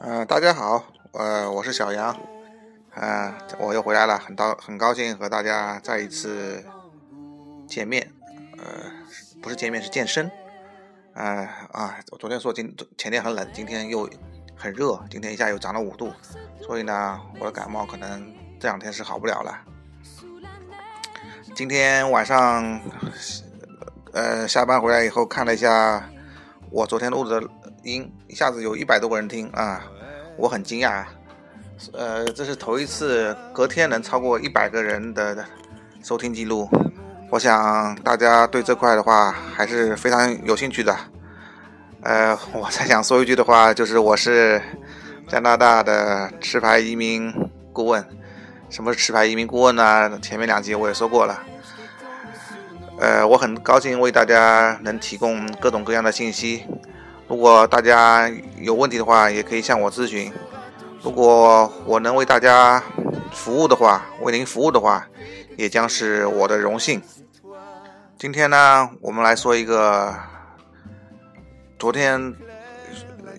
啊、大家好，呃，我是小杨，嗯、我又回来了，很高很高兴和大家再一次见面，呃，不是见面是健身，呃啊，我昨天说今前天很冷，今天又很热，今天一下又涨了五度，所以呢，我的感冒可能这两天是好不了了。今天晚上，呃，下班回来以后看了一下我昨天录的音，一下子有一百多个人听啊，我很惊讶，呃，这是头一次隔天能超过一百个人的收听记录，我想大家对这块的话还是非常有兴趣的。呃，我再想说一句的话，就是我是加拿大的持牌移民顾问。什么是持牌移民顾问呢？前面两集我也说过了。呃，我很高兴为大家能提供各种各样的信息。如果大家有问题的话，也可以向我咨询。如果我能为大家服务的话，为您服务的话，也将是我的荣幸。今天呢，我们来说一个昨天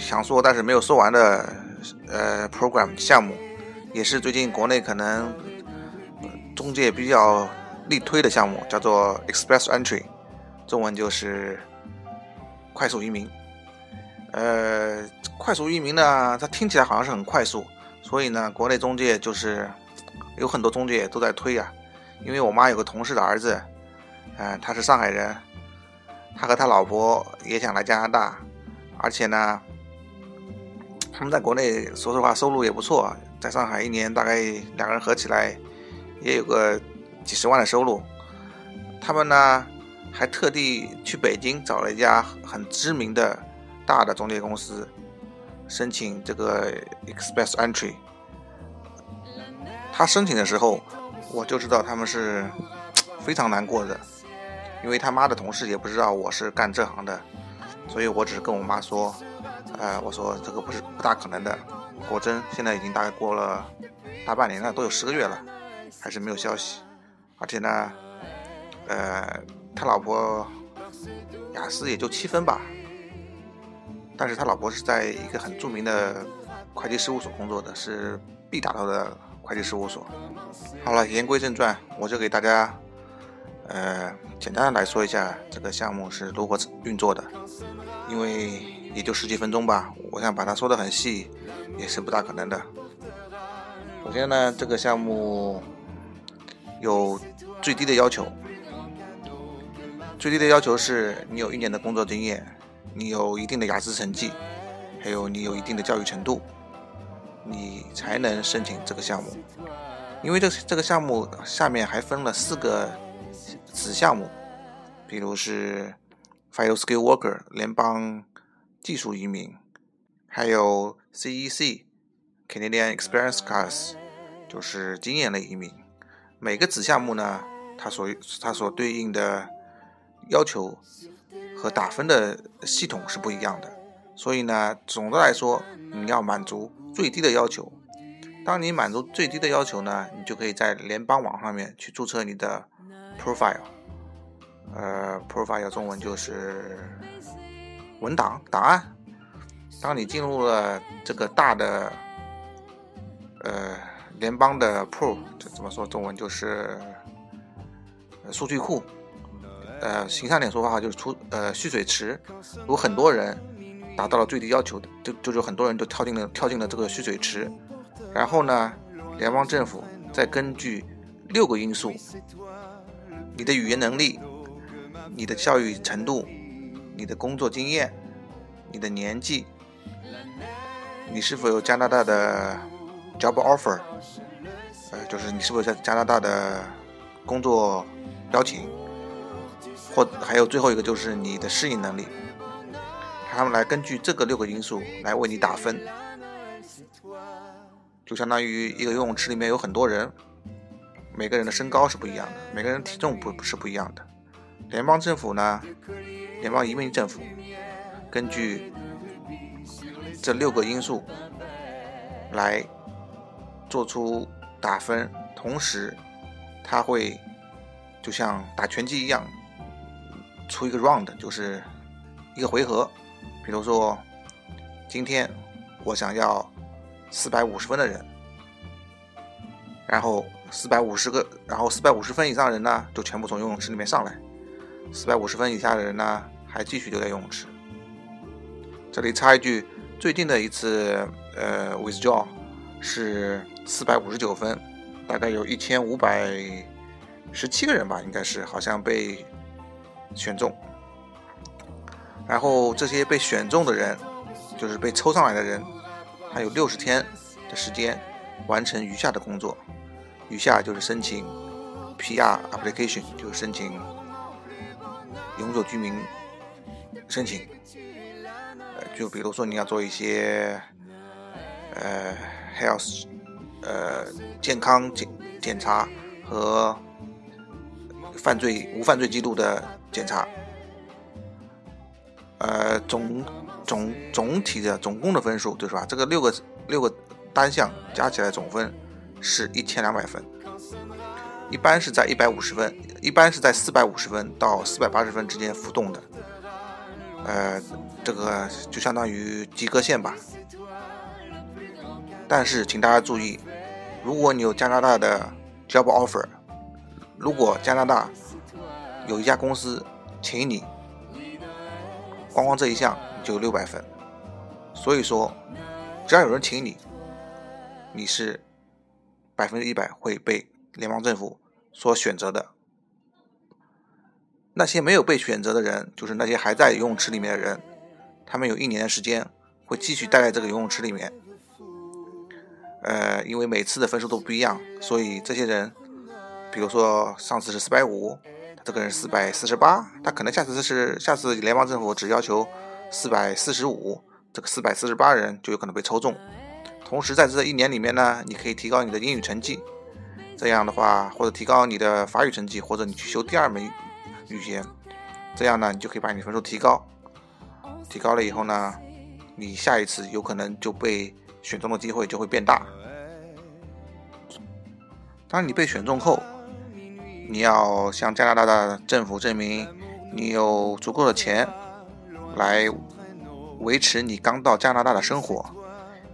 想说但是没有说完的呃 program 项目，也是最近国内可能中介比较力推的项目，叫做 Express Entry，中文就是快速移民。呃，快速移民呢，它听起来好像是很快速，所以呢，国内中介就是有很多中介都在推啊。因为我妈有个同事的儿子，嗯、他是上海人，他和他老婆也想来加拿大，而且呢，他们在国内说实话收入也不错，在上海一年大概两个人合起来也有个几十万的收入。他们呢还特地去北京找了一家很知名的大的中介公司，申请这个 Express Entry。他申请的时候，我就知道他们是非常难过的，因为他妈的同事也不知道我是干这行的，所以我只是跟我妈说，呃，我说这个不是不大可能的。果真，现在已经大概过了大半年了，都有十个月了，还是没有消息。而且呢，呃，他老婆雅思也就七分吧，但是他老婆是在一个很著名的会计事务所工作的，是 B 打头的会计事务所。好了，言归正传，我就给大家呃简单的来说一下这个项目是如何运作的，因为也就十几分钟吧，我想把它说的很细也是不大可能的。首先呢，这个项目有最低的要求，最低的要求是你有一年的工作经验，你有一定的雅思成绩，还有你有一定的教育程度，你才能申请这个项目。因为这这个项目下面还分了四个子项目，比如是 Federal Skill Worker 联邦技术移民，还有 CEC Canadian Experience Class 就是经验类移民。每个子项目呢，它所它所对应的要求和打分的系统是不一样的，所以呢，总的来说，你要满足最低的要求。当你满足最低的要求呢，你就可以在联邦网上面去注册你的 profile，呃，profile 中文就是文档档案。当你进入了这个大的呃联邦的 pro，这怎么说中文就是数据库，呃，形象点说话就是出呃蓄水池，有很多人达到了最低要求，就就有很多人就跳进了跳进了这个蓄水池。然后呢，联邦政府再根据六个因素：你的语言能力、你的教育程度、你的工作经验、你的年纪、你是否有加拿大的 job offer，呃，就是你是否在加拿大的工作邀请，或还有最后一个就是你的适应能力。他们来根据这个六个因素来为你打分。就相当于一个游泳池里面有很多人，每个人的身高是不一样的，每个人体重不不是不一样的。联邦政府呢，联邦移民政府根据这六个因素来做出打分，同时他会就像打拳击一样，出一个 round，就是一个回合。比如说，今天我想要四百五十分的人，然后四百五十个，然后四百五十分以上的人呢，就全部从游泳池里面上来；四百五十分以下的人呢，还继续留在游泳池。这里插一句，最近的一次呃 withdraw 是四百五十九分，大概有一千五百十七个人吧，应该是好像被选中。然后这些被选中的人，就是被抽上来的人，还有六十天的时间完成余下的工作。余下就是申请 PR application，就是申请永久居民申请。呃，就比如说你要做一些呃 health 呃健康检检查和犯罪无犯罪记录的检查。呃，总总总体的总共的分数，对吧？这个六个六个单项加起来总分是一千两百分，一般是在一百五十分，一般是在四百五十分到四百八十分之间浮动的。呃，这个就相当于及格线吧。但是，请大家注意，如果你有加拿大的 job offer，如果加拿大有一家公司请你。光光这一项就六百分，所以说，只要有人请你，你是百分之一百会被联邦政府所选择的。那些没有被选择的人，就是那些还在游泳池里面的人，他们有一年的时间会继续待在这个游泳池里面。呃，因为每次的分数都不一样，所以这些人，比如说上次是四百五。这个人四百四十八，他可能下次是下次联邦政府只要求四百四十五，这个四百四十八人就有可能被抽中。同时在这一年里面呢，你可以提高你的英语成绩，这样的话或者提高你的法语成绩，或者你去修第二门语言，这样呢你就可以把你的分数提高。提高了以后呢，你下一次有可能就被选中的机会就会变大。当你被选中后。你要向加拿大的政府证明你有足够的钱来维持你刚到加拿大的生活。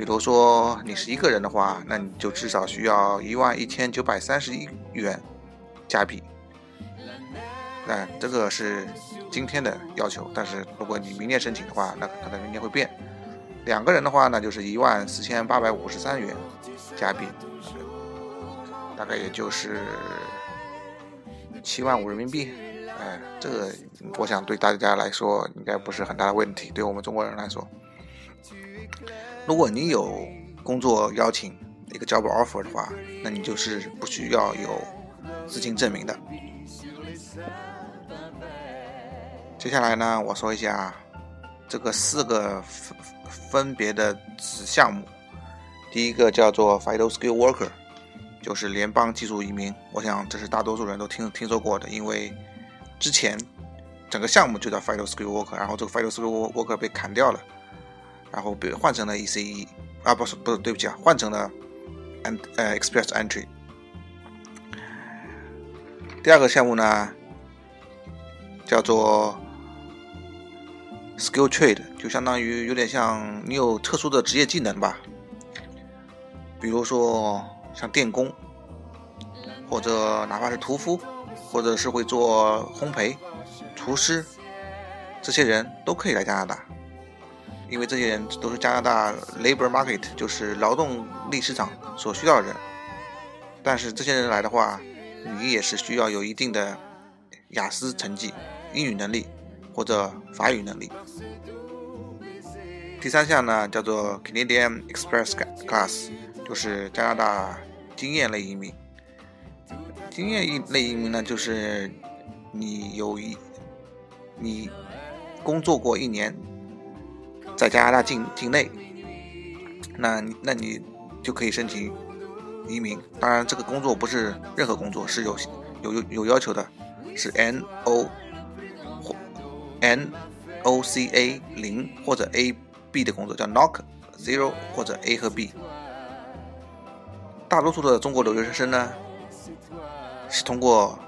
比如说你是一个人的话，那你就至少需要一万一千九百三十一元加币。那这个是今天的要求，但是如果你明年申请的话，那可能明年会变。两个人的话呢，就是一万四千八百五十三元加币，大概也就是。七万五人民币，哎，这个我想对大家来说应该不是很大的问题。对我们中国人来说，如果你有工作邀请一个 job offer 的话，那你就是不需要有资金证明的。接下来呢，我说一下这个四个分分别的子项目，第一个叫做 Vital Skill Worker。就是联邦技术移民，我想这是大多数人都听听说过的，因为之前整个项目就叫 final Skill Worker，然后这个 final Skill Worker 被砍掉了，然后被换成了 ECE 啊，不是不是，对不起啊，换成了 and 呃 Express Entry。第二个项目呢叫做 Skill Trade，就相当于有点像你有特殊的职业技能吧，比如说。像电工，或者哪怕是屠夫，或者是会做烘焙、厨师，这些人都可以来加拿大，因为这些人都是加拿大 labor market，就是劳动力市场所需要的人。但是这些人来的话，你也是需要有一定的雅思成绩、英语能力或者法语能力。第三项呢，叫做 Canadian Express Class。就是加拿大经验类移民，经验类移民呢，就是你有一你工作过一年在加拿大境境内，那那你就可以申请移民。当然，这个工作不是任何工作，是有有有要求的，是 N O 或 N O C A 零或者 A B 的工作，叫 Knock Zero 或者 A 和 B。大多数的中国留学生呢，是通过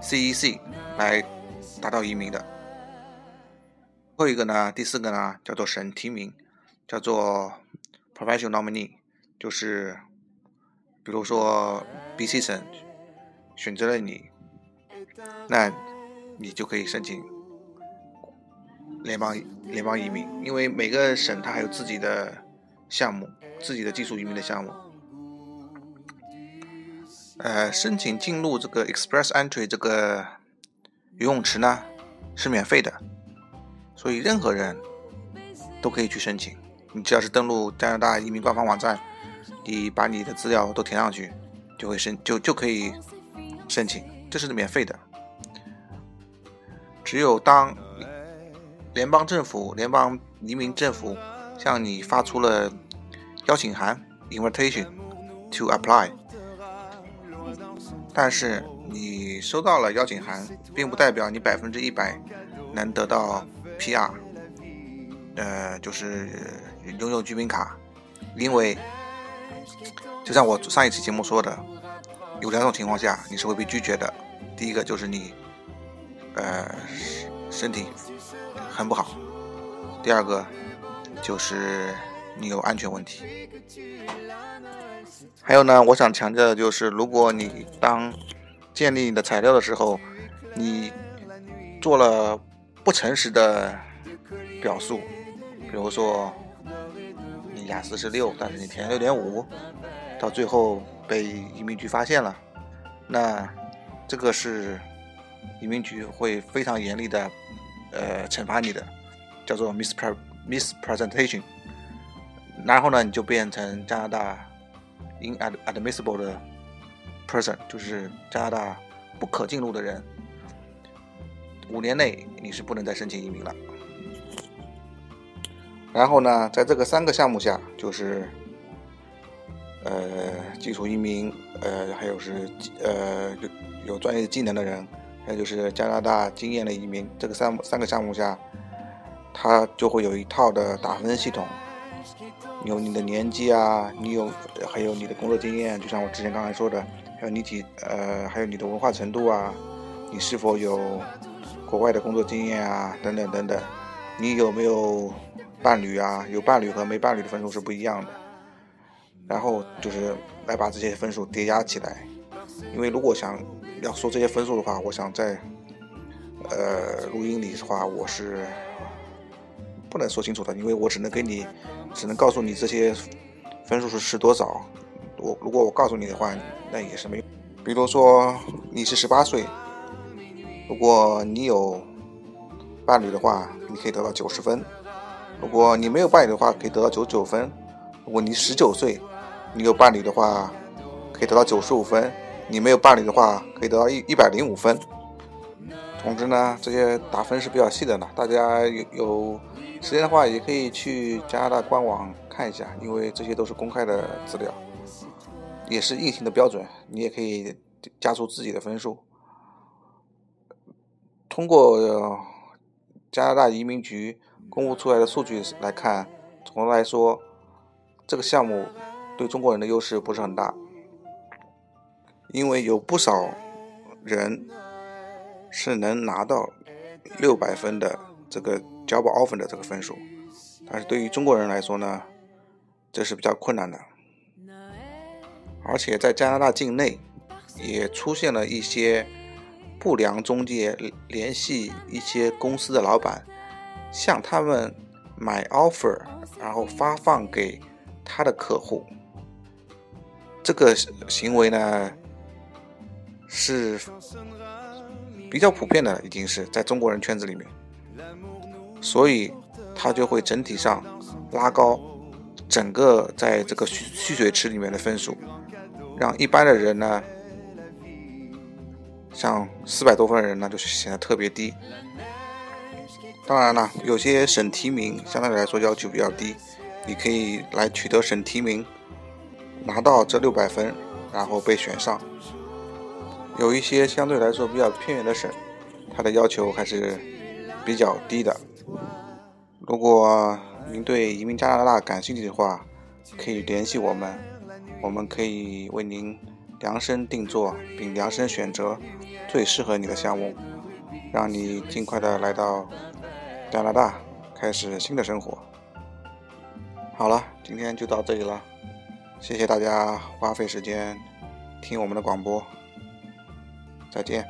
CEC 来达到移民的。后一个呢，第四个呢，叫做省提名，叫做 professional nominee，就是比如说 BC 省选择了你，那你就可以申请联邦联邦移民，因为每个省它还有自己的项目，自己的技术移民的项目。呃，申请进入这个 Express Entry 这个游泳池呢是免费的，所以任何人都可以去申请。你只要是登录加拿大移民官方网站，你把你的资料都填上去，就会申就就可以申请，这是免费的。只有当联邦政府、联邦移民政府向你发出了邀请函 （invitation to apply）。但是你收到了邀请函，并不代表你百分之一百能得到 PR，呃，就是拥有居民卡，因为就像我上一期节目说的，有两种情况下你是会被拒绝的。第一个就是你，呃，身体很不好；第二个就是你有安全问题。还有呢，我想强调的就是，如果你当建立你的材料的时候，你做了不诚实的表述，比如说你雅思是六，但是你填六点五，到最后被移民局发现了，那这个是移民局会非常严厉的呃惩罚你的，叫做 mispre mispresentation，然后呢，你就变成加拿大。inadmissible 的 person 就是加拿大不可进入的人，五年内你是不能再申请移民了。然后呢，在这个三个项目下，就是呃基础移民，呃还有是呃有有专业技能的人，还有就是加拿大经验的移民，这个三三个项目下，它就会有一套的打分系统。有你的年纪啊，你有还有你的工作经验，就像我之前刚才说的，还有你体呃，还有你的文化程度啊，你是否有国外的工作经验啊，等等等等，你有没有伴侣啊？有伴侣和没伴侣的分数是不一样的。然后就是来把这些分数叠加起来，因为如果想要说这些分数的话，我想在呃录音里的话，我是。不能说清楚的，因为我只能给你，只能告诉你这些分数是是多少。我如果我告诉你的话，那也是没用。比如说你是十八岁，如果你有伴侣的话，你可以得到九十分；如果你没有伴侣的话，可以得到九十九分；如果你十九岁，你有伴侣的话，可以得到九十五分；你没有伴侣的话，可以得到一一百零五分。总之呢，这些打分是比较细的呢，大家有有。时间的话，也可以去加拿大官网看一下，因为这些都是公开的资料，也是硬性的标准。你也可以加出自己的分数。通过加拿大移民局公布出来的数据来看，总的来说，这个项目对中国人的优势不是很大，因为有不少人是能拿到六百分的这个。job offer 的这个分数，但是对于中国人来说呢，这是比较困难的。而且在加拿大境内，也出现了一些不良中介联系一些公司的老板，向他们买 offer，然后发放给他的客户。这个行为呢，是比较普遍的，已经是在中国人圈子里面。所以，他就会整体上拉高整个在这个蓄蓄水池里面的分数，让一般的人呢，像四百多分的人呢，就是显得特别低。当然了，有些省提名相对来说要求比较低，你可以来取得省提名，拿到这六百分，然后被选上。有一些相对来说比较偏远的省，它的要求还是比较低的。如果您对移民加拿大感兴趣的话，可以联系我们，我们可以为您量身定做并量身选择最适合你的项目，让你尽快的来到加拿大，开始新的生活。好了，今天就到这里了，谢谢大家花费时间听我们的广播，再见。